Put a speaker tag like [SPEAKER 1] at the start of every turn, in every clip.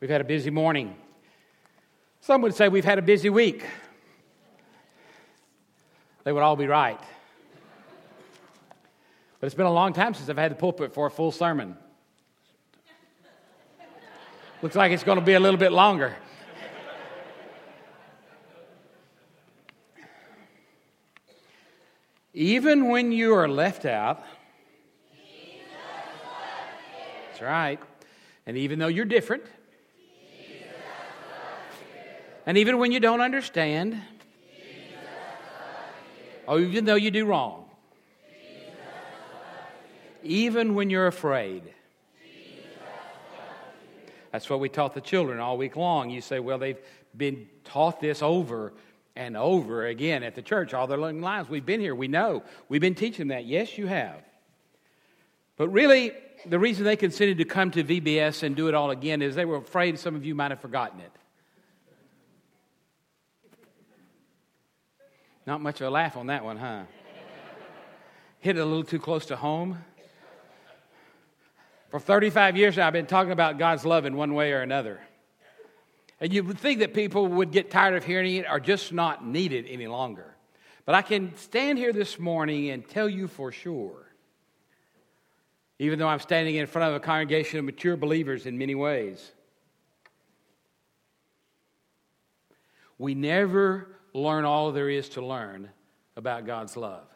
[SPEAKER 1] We've had a busy morning. Some would say we've had a busy week. They would all be right. But it's been a long time since I've had the pulpit for a full sermon. Looks like it's going to be a little bit longer. Even when you are left out, that's right. And even though you're different, and even when you don't understand, or even though you do wrong, even when you're afraid. That's what we taught the children all week long. You say, well, they've been taught this over and over again at the church all their lives. We've been here, we know. We've been teaching that. Yes, you have. But really, the reason they considered to come to VBS and do it all again is they were afraid some of you might have forgotten it. Not much of a laugh on that one, huh? Hit it a little too close to home. For 35 years now, I've been talking about God's love in one way or another. And you would think that people would get tired of hearing it or just not need it any longer. But I can stand here this morning and tell you for sure, even though I'm standing in front of a congregation of mature believers in many ways, we never learn all there is to learn about God's love.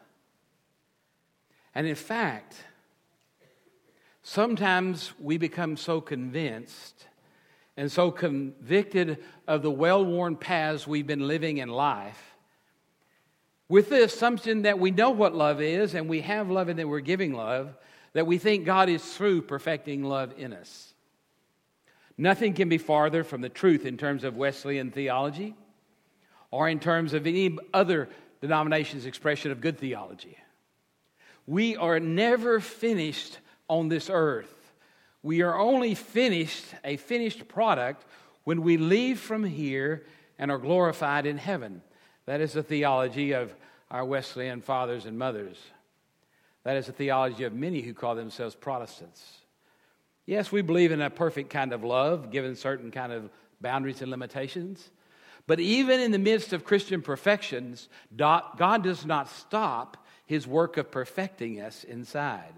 [SPEAKER 1] And in fact, Sometimes we become so convinced and so convicted of the well worn paths we've been living in life with the assumption that we know what love is and we have love and that we're giving love, that we think God is through perfecting love in us. Nothing can be farther from the truth in terms of Wesleyan theology or in terms of any other denomination's expression of good theology. We are never finished on this earth. We are only finished, a finished product, when we leave from here and are glorified in heaven. That is the theology of our Wesleyan fathers and mothers. That is the theology of many who call themselves Protestants. Yes, we believe in a perfect kind of love, given certain kind of boundaries and limitations. But even in the midst of Christian perfections, God does not stop his work of perfecting us inside.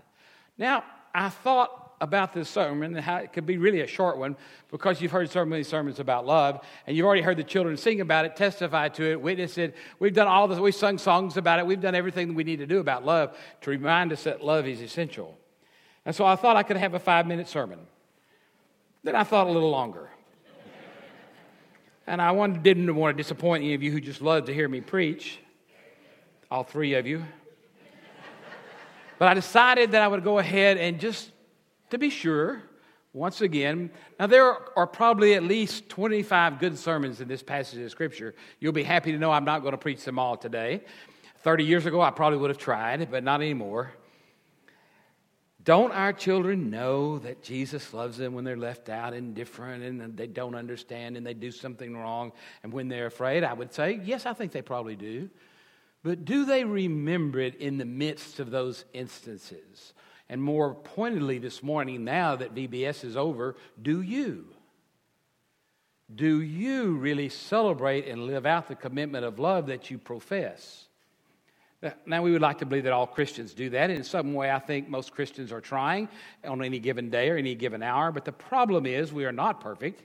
[SPEAKER 1] Now, I thought about this sermon and how it could be really a short one because you've heard so many sermons about love and you've already heard the children sing about it, testify to it, witness it. We've done all this, we've sung songs about it, we've done everything we need to do about love to remind us that love is essential. And so I thought I could have a five minute sermon. Then I thought a little longer. And I wanted, didn't want to disappoint any of you who just love to hear me preach, all three of you. But I decided that I would go ahead and just to be sure, once again, now there are probably at least 25 good sermons in this passage of Scripture. You'll be happy to know I'm not going to preach them all today. 30 years ago, I probably would have tried, but not anymore. Don't our children know that Jesus loves them when they're left out and different and they don't understand and they do something wrong and when they're afraid? I would say, yes, I think they probably do. But do they remember it in the midst of those instances? And more pointedly this morning, now that VBS is over, do you? Do you really celebrate and live out the commitment of love that you profess? Now, we would like to believe that all Christians do that. In some way, I think most Christians are trying on any given day or any given hour. But the problem is, we are not perfect,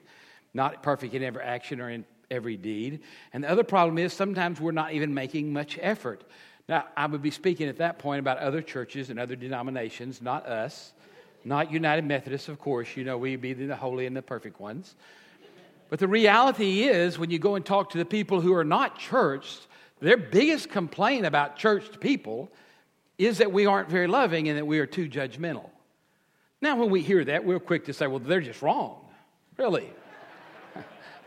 [SPEAKER 1] not perfect in every action or in every deed. And the other problem is sometimes we're not even making much effort. Now, I would be speaking at that point about other churches and other denominations, not us, not United Methodists, of course. You know, we'd be the holy and the perfect ones. But the reality is, when you go and talk to the people who are not churched, their biggest complaint about churched people is that we aren't very loving and that we are too judgmental. Now, when we hear that, we're quick to say, well, they're just wrong. Really?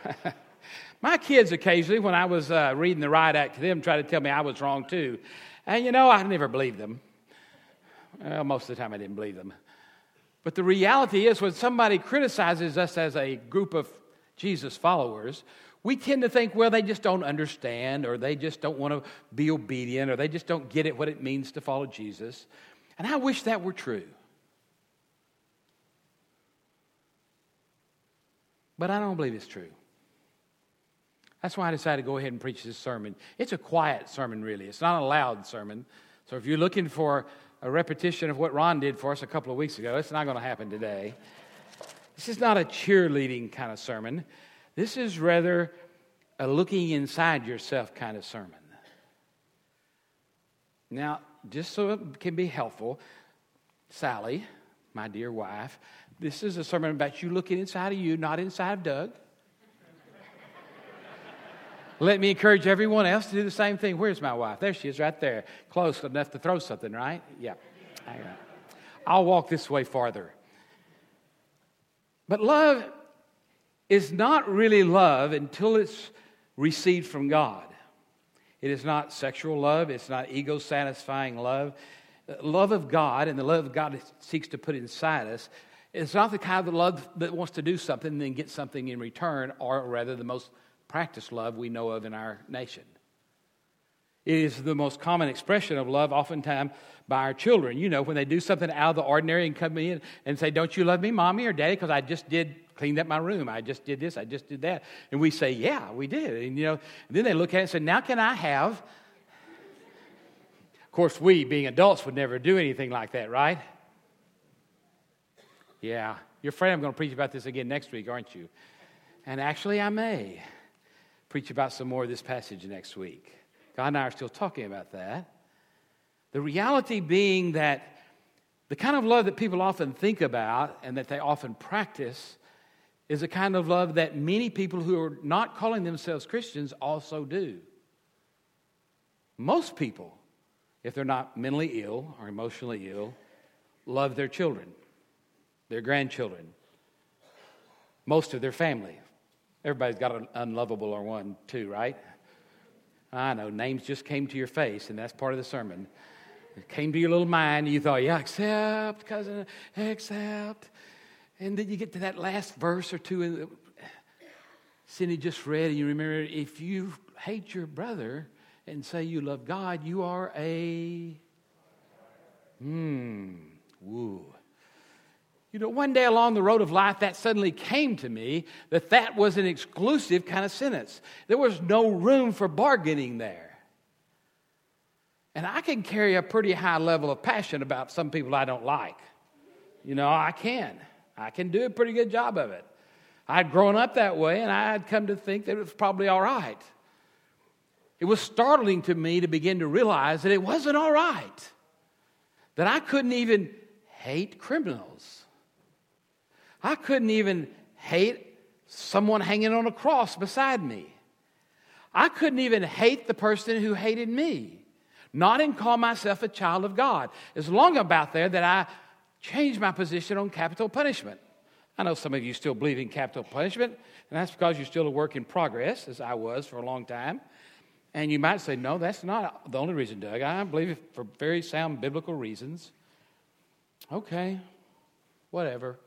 [SPEAKER 1] My kids occasionally, when I was uh, reading the riot act to them, try to tell me I was wrong too. And you know, I never believed them. Well, most of the time I didn't believe them. But the reality is, when somebody criticizes us as a group of Jesus followers, we tend to think, well, they just don't understand, or they just don't want to be obedient, or they just don't get it what it means to follow Jesus. And I wish that were true. But I don't believe it's true. That's why I decided to go ahead and preach this sermon. It's a quiet sermon, really. It's not a loud sermon. So if you're looking for a repetition of what Ron did for us a couple of weeks ago, it's not going to happen today. This is not a cheerleading kind of sermon. This is rather a looking inside yourself kind of sermon. Now, just so it can be helpful, Sally, my dear wife, this is a sermon about you looking inside of you, not inside of Doug. Let me encourage everyone else to do the same thing. Where's my wife? There she is, right there. Close enough to throw something, right? Yeah. I'll walk this way farther. But love is not really love until it's received from God. It is not sexual love, it's not ego satisfying love. Love of God and the love of God seeks to put inside us it's not the kind of love that wants to do something and then get something in return, or rather, the most practiced love we know of in our nation. It is the most common expression of love, oftentimes by our children. You know, when they do something out of the ordinary and come in and say, Don't you love me, mommy or daddy? Because I just did cleaned up my room. I just did this. I just did that. And we say, Yeah, we did. And, you know, and then they look at it and say, Now can I have? Of course, we, being adults, would never do anything like that, right? Yeah, you're afraid I'm going to preach about this again next week, aren't you? And actually, I may preach about some more of this passage next week. God and I are still talking about that. The reality being that the kind of love that people often think about and that they often practice is a kind of love that many people who are not calling themselves Christians also do. Most people, if they're not mentally ill or emotionally ill, love their children their grandchildren, most of their family. Everybody's got an unlovable or one, too, right? I know, names just came to your face, and that's part of the sermon. It came to your little mind, and you thought, yeah, accept, cousin, accept. And then you get to that last verse or two, and Cindy just read, and you remember if you hate your brother and say you love God, you are a. Hmm, woo. You know, one day along the road of life, that suddenly came to me that that was an exclusive kind of sentence. There was no room for bargaining there. And I can carry a pretty high level of passion about some people I don't like. You know, I can. I can do a pretty good job of it. I'd grown up that way, and I had come to think that it was probably all right. It was startling to me to begin to realize that it wasn't all right, that I couldn't even hate criminals. I couldn't even hate someone hanging on a cross beside me. I couldn't even hate the person who hated me, not and call myself a child of God. It's long about there that I changed my position on capital punishment. I know some of you still believe in capital punishment, and that's because you're still a work in progress, as I was for a long time. And you might say, no, that's not the only reason, Doug. I believe it for very sound biblical reasons. Okay, whatever.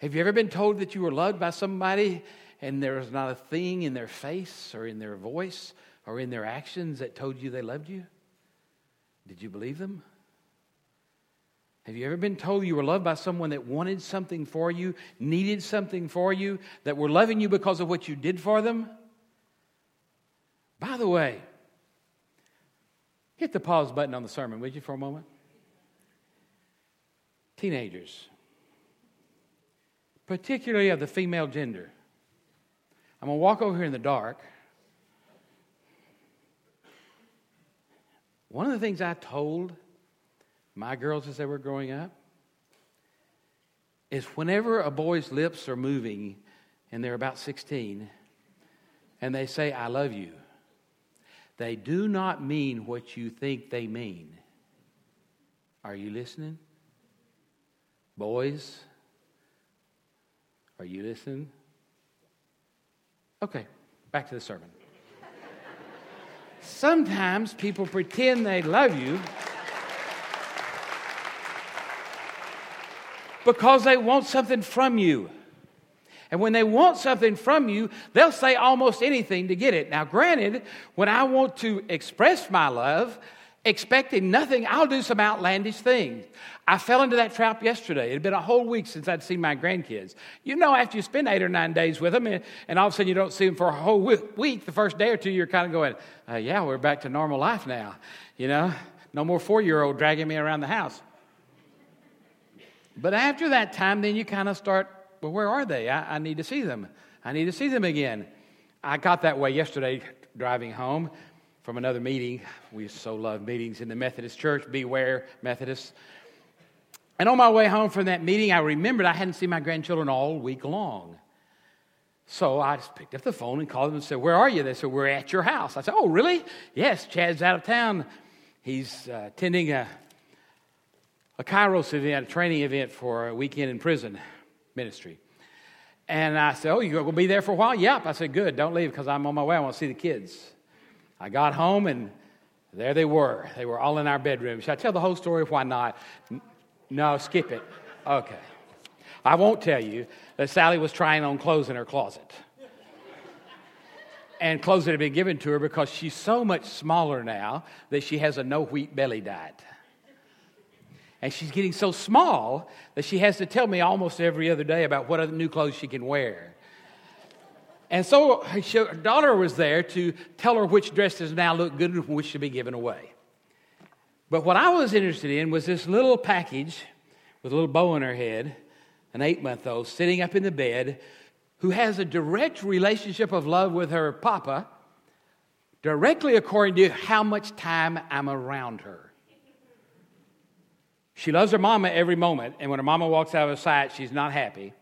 [SPEAKER 1] Have you ever been told that you were loved by somebody and there was not a thing in their face or in their voice or in their actions that told you they loved you? Did you believe them? Have you ever been told you were loved by someone that wanted something for you, needed something for you, that were loving you because of what you did for them? By the way, hit the pause button on the sermon, would you, for a moment? Teenagers particularly of the female gender. I'm going to walk over here in the dark. One of the things I told my girls as they were growing up is whenever a boy's lips are moving and they're about 16 and they say, I love you, they do not mean what you think they mean. Are you listening? Boys, are you listening? Okay, back to the sermon. Sometimes people pretend they love you because they want something from you. And when they want something from you, they'll say almost anything to get it. Now, granted, when I want to express my love, expecting nothing. I'll do some outlandish things. I fell into that trap yesterday. It had been a whole week since I'd seen my grandkids. You know, after you spend eight or nine days with them, and, all of a sudden you don't see them for a whole week, the first day or two, you're kind of going, uh, yeah, we're back to normal life now. You know, no more four year old dragging me around the house. But after that time, then you kind of start, well, where are they? I, I need to see them. I need to see them again. I got that way yesterday driving home from another meeting. We so love meetings in the Methodist Church. Beware, Methodists. And on my way home from that meeting, I remembered I hadn't seen my grandchildren all week long. So I just picked up the phone and called them and said, Where are you? They said, We're at your house. I said, Oh, really? Yes, Chad's out of town. He's uh, attending a, a Kairos event, a training event for a weekend in prison ministry. And I said, Oh, you're going to be there for a while? Yep. I said, Good, don't leave because I'm on my way. I want to see the kids. I got home and there they were. They were all in our bedroom. Should I tell the whole story? Why not? No, skip it. Okay. I won't tell you that Sally was trying on clothes in her closet. And clothes that had been given to her because she's so much smaller now that she has a no wheat belly diet. And she's getting so small that she has to tell me almost every other day about what other new clothes she can wear. And so her daughter was there to tell her which dresses now look good and which should be given away. But what I was interested in was this little package with a little bow on her head, an eight month old, sitting up in the bed, who has a direct relationship of love with her papa, directly according to how much time I'm around her. She loves her mama every moment, and when her mama walks out of sight, she's not happy.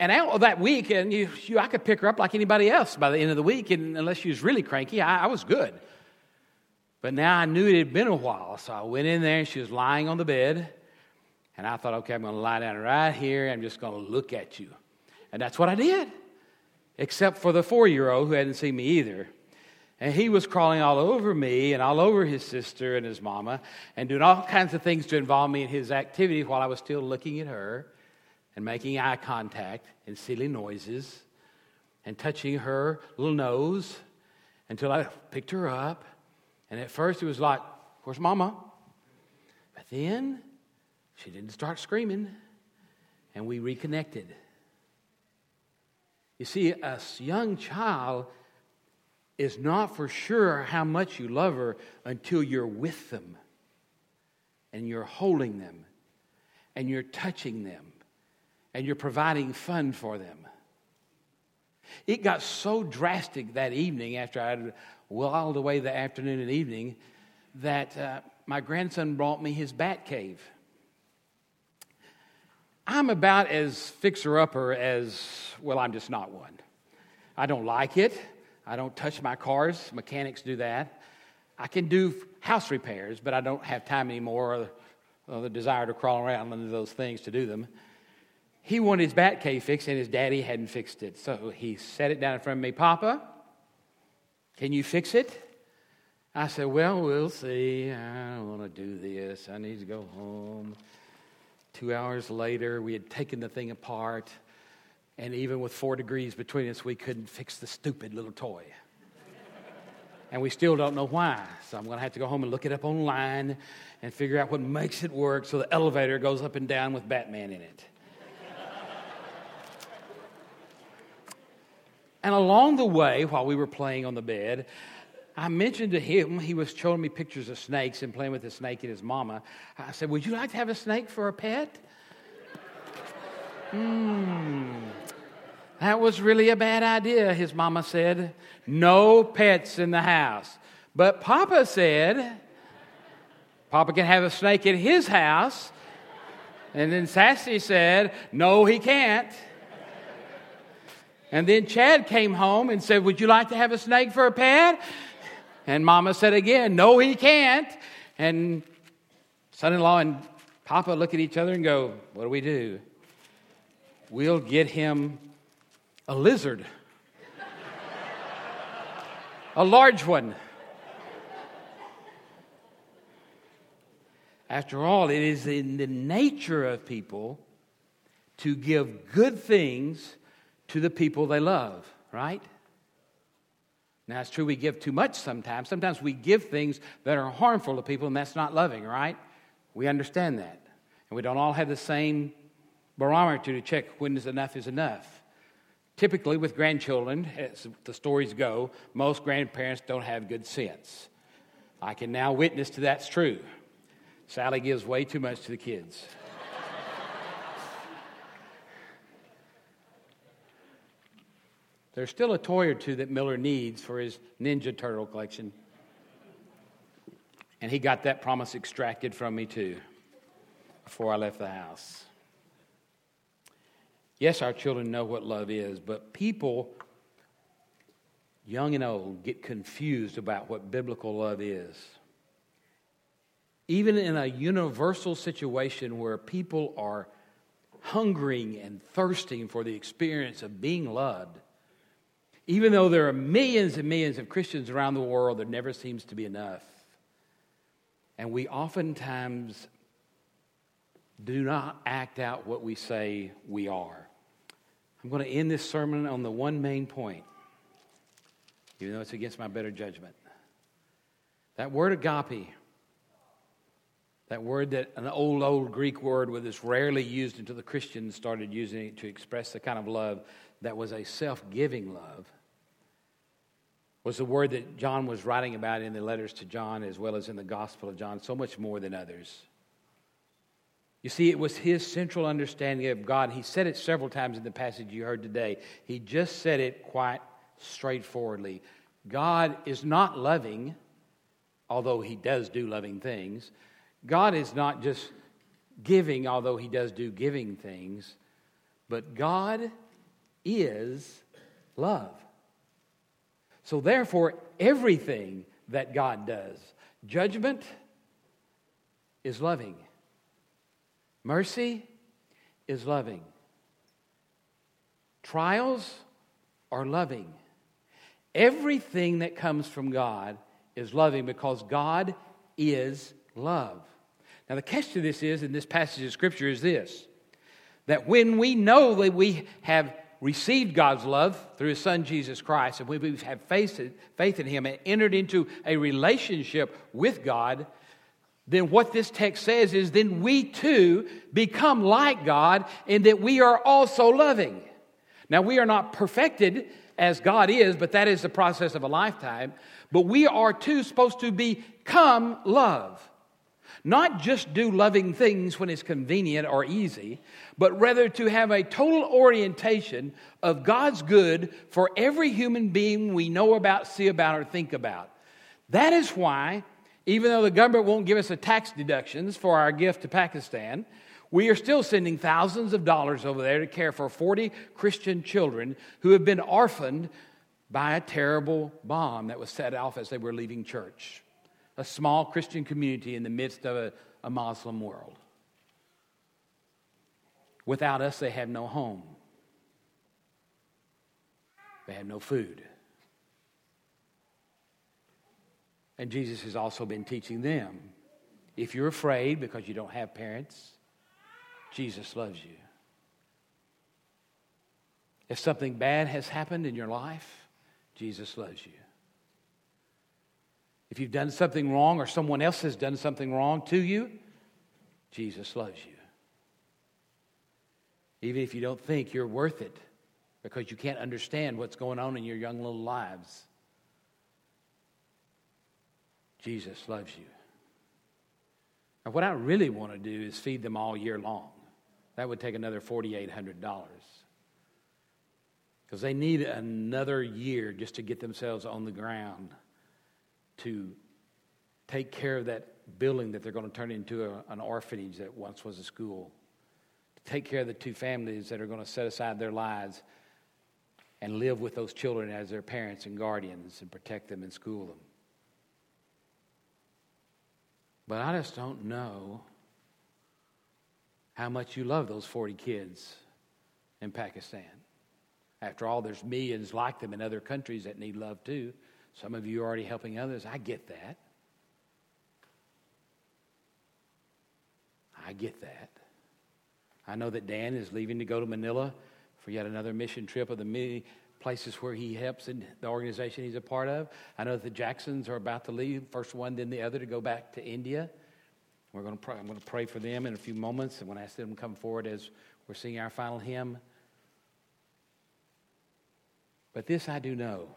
[SPEAKER 1] And out that week, and you, you, I could pick her up like anybody else by the end of the week, and unless she was really cranky, I, I was good. But now I knew it had been a while, so I went in there, and she was lying on the bed, and I thought, okay, I'm going to lie down right here. I'm just going to look at you. And that's what I did, except for the four year old who hadn't seen me either. And he was crawling all over me and all over his sister and his mama and doing all kinds of things to involve me in his activity while I was still looking at her and making eye contact and silly noises and touching her little nose until I picked her up. And at first it was like, Where's mama? But then she didn't start screaming and we reconnected. You see, a young child is not for sure how much you love her until you're with them and you're holding them and you're touching them and you're providing fun for them. It got so drastic that evening after I'd whiled away the afternoon and evening that uh, my grandson brought me his bat cave. I'm about as fixer upper as, well, I'm just not one. I don't like it. I don't touch my cars. Mechanics do that. I can do house repairs, but I don't have time anymore or, or the desire to crawl around under those things to do them. He wanted his bat cave fixed, and his daddy hadn't fixed it. So he set it down in front of me. Papa, can you fix it? I said, Well, we'll see. I don't want to do this. I need to go home. Two hours later, we had taken the thing apart. And even with four degrees between us, we couldn't fix the stupid little toy. and we still don't know why. So I'm going to have to go home and look it up online and figure out what makes it work so the elevator goes up and down with Batman in it. And along the way, while we were playing on the bed, I mentioned to him, he was showing me pictures of snakes and playing with a snake and his mama. I said, Would you like to have a snake for a pet? Hmm. That was really a bad idea, his mama said. No pets in the house. But Papa said, Papa can have a snake in his house. And then Sassy said, No, he can't. And then Chad came home and said, Would you like to have a snake for a pet? And Mama said again, No, he can't. And son in law and Papa look at each other and go, What do we do? We'll get him a lizard, a large one. After all, it is in the nature of people to give good things to the people they love, right? Now, it's true we give too much sometimes. Sometimes we give things that are harmful to people, and that's not loving, right? We understand that. And we don't all have the same barometer to check when is enough is enough. Typically, with grandchildren, as the stories go, most grandparents don't have good sense. I can now witness to that's true. Sally gives way too much to the kids. There's still a toy or two that Miller needs for his Ninja Turtle collection. And he got that promise extracted from me too before I left the house. Yes, our children know what love is, but people, young and old, get confused about what biblical love is. Even in a universal situation where people are hungering and thirsting for the experience of being loved, even though there are millions and millions of Christians around the world, there never seems to be enough. And we oftentimes do not act out what we say we are. I'm going to end this sermon on the one main point, even though it's against my better judgment. That word agape, that word that an old, old Greek word was rarely used until the Christians started using it to express the kind of love that was a self giving love was the word that John was writing about in the letters to John as well as in the Gospel of John, so much more than others. You see, it was his central understanding of God. He said it several times in the passage you heard today. He just said it quite straightforwardly. God is not loving, although he does do loving things. God is not just giving, although he does do giving things. But God is love. So, therefore, everything that God does, judgment is loving, mercy is loving, trials are loving. Everything that comes from God is loving because God is love. Now, the catch to this is, in this passage of Scripture, is this that when we know that we have received God's love through his son Jesus Christ, and we have faith, faith in him and entered into a relationship with God, then what this text says is then we too become like God in that we are also loving. Now, we are not perfected as God is, but that is the process of a lifetime. But we are too supposed to become love. Not just do loving things when it's convenient or easy, but rather to have a total orientation of God's good for every human being we know about, see about, or think about. That is why, even though the government won't give us a tax deductions for our gift to Pakistan, we are still sending thousands of dollars over there to care for 40 Christian children who have been orphaned by a terrible bomb that was set off as they were leaving church a small Christian community in the midst of a, a Muslim world. Without us, they have no home, they have no food. And Jesus has also been teaching them if you're afraid because you don't have parents, Jesus loves you. If something bad has happened in your life, Jesus loves you. If you've done something wrong or someone else has done something wrong to you, Jesus loves you. Even if you don't think you're worth it because you can't understand what's going on in your young little lives, Jesus loves you. Now, what I really want to do is feed them all year long. That would take another $4,800 because they need another year just to get themselves on the ground to take care of that building that they're going to turn into a, an orphanage that once was a school, to take care of the two families that are going to set aside their lives and live with those children as their parents and guardians and protect them and school them. But I just don't know how much you love those 40 kids in Pakistan. After all, there's millions like them in other countries that need love too. Some of you are already helping others. I get that. I get that. I know that Dan is leaving to go to Manila for yet another mission trip of the many places where he helps in the organization he's a part of. I know that the Jacksons are about to leave, first one, then the other, to go back to India. We're going to pray, I'm going to pray for them in a few moments, and when I ask them to come forward as we're singing our final hymn. But this I do know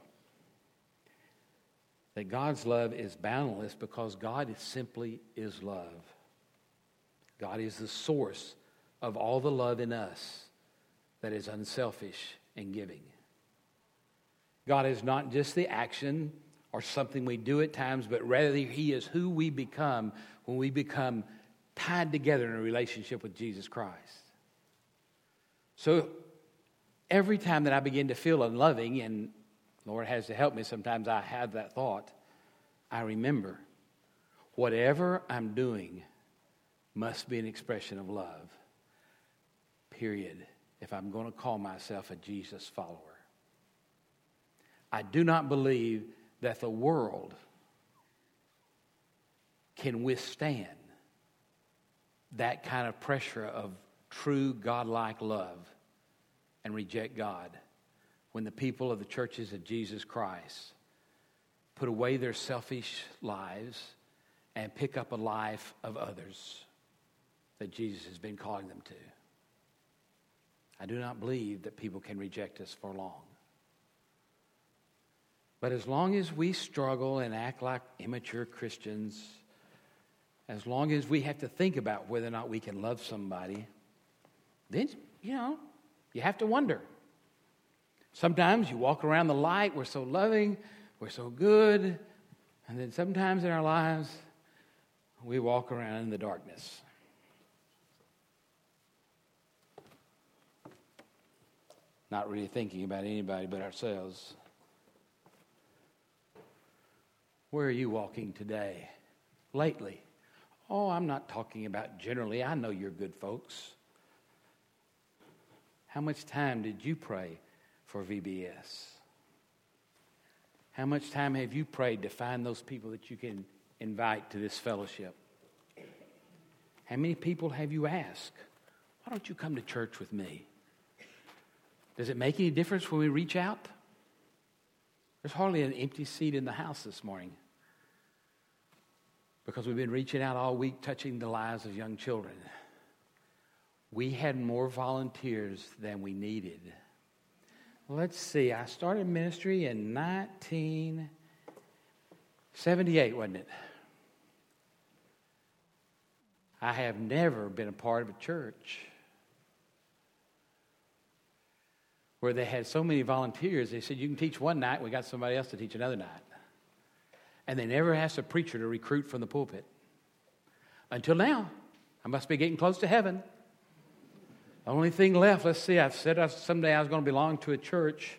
[SPEAKER 1] that God's love is boundless because God simply is love. God is the source of all the love in us that is unselfish and giving. God is not just the action or something we do at times, but rather He is who we become when we become tied together in a relationship with Jesus Christ. So every time that I begin to feel unloving, and Lord has to help me, sometimes I have that thought, I remember whatever I'm doing must be an expression of love. Period. If I'm going to call myself a Jesus follower. I do not believe that the world can withstand that kind of pressure of true godlike love and reject God when the people of the churches of Jesus Christ put away their selfish lives and pick up a life of others that Jesus has been calling them to. I do not believe that people can reject us for long. But as long as we struggle and act like immature Christians, as long as we have to think about whether or not we can love somebody, then, you know, you have to wonder. Sometimes you walk around the light, we're so loving, we're so good, and then sometimes in our lives, we walk around in the darkness. Not really thinking about anybody but ourselves. Where are you walking today? Lately? Oh, I'm not talking about generally. I know you're good folks. How much time did you pray for VBS? How much time have you prayed to find those people that you can invite to this fellowship? How many people have you asked, why don't you come to church with me? Does it make any difference when we reach out? There's hardly an empty seat in the house this morning because we've been reaching out all week, touching the lives of young children. We had more volunteers than we needed. Let's see, I started ministry in 1978, wasn't it? I have never been a part of a church where they had so many volunteers. They said, You can teach one night, we got somebody else to teach another night and they never asked a preacher to recruit from the pulpit. Until now, I must be getting close to heaven. The only thing left, let's see, I've said someday I was going to belong to a church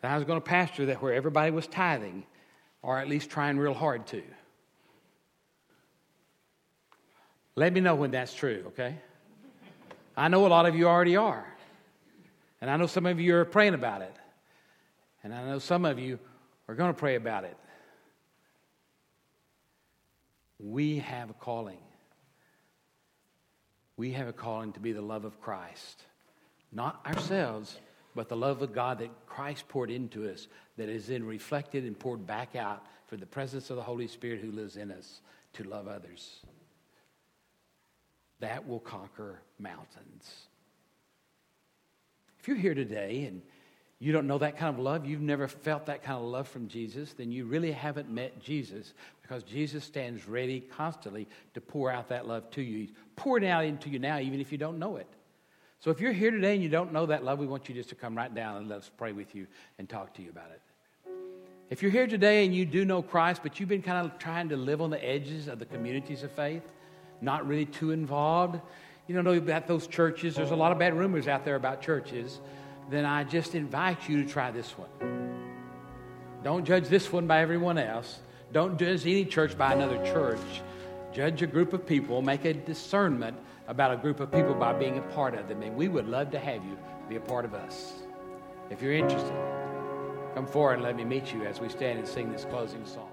[SPEAKER 1] that I was going to pastor that where everybody was tithing, or at least trying real hard to. Let me know when that's true, okay? I know a lot of you already are. And I know some of you are praying about it. And I know some of you are going to pray about it. We have a calling. We have a calling to be the love of Christ. Not ourselves, but the love of God that Christ poured into us, that is then reflected and poured back out for the presence of the Holy Spirit who lives in us to love others. That will conquer mountains. If you're here today and you don't know that kind of love, you've never felt that kind of love from Jesus, then you really haven't met Jesus because Jesus stands ready constantly to pour out that love to you. He's pouring it out into you now, even if you don't know it. So if you're here today and you don't know that love, we want you just to come right down and let's pray with you and talk to you about it. If you're here today and you do know Christ, but you've been kind of trying to live on the edges of the communities of faith, not really too involved, you don't know about those churches. There's a lot of bad rumors out there about churches then I just invite you to try this one. Don't judge this one by everyone else. Don't judge any church by another church. Judge a group of people, make a discernment about a group of people by being a part of them. And we would love to have you be a part of us. If you're interested, come forward and let me meet you as we stand and sing this closing song.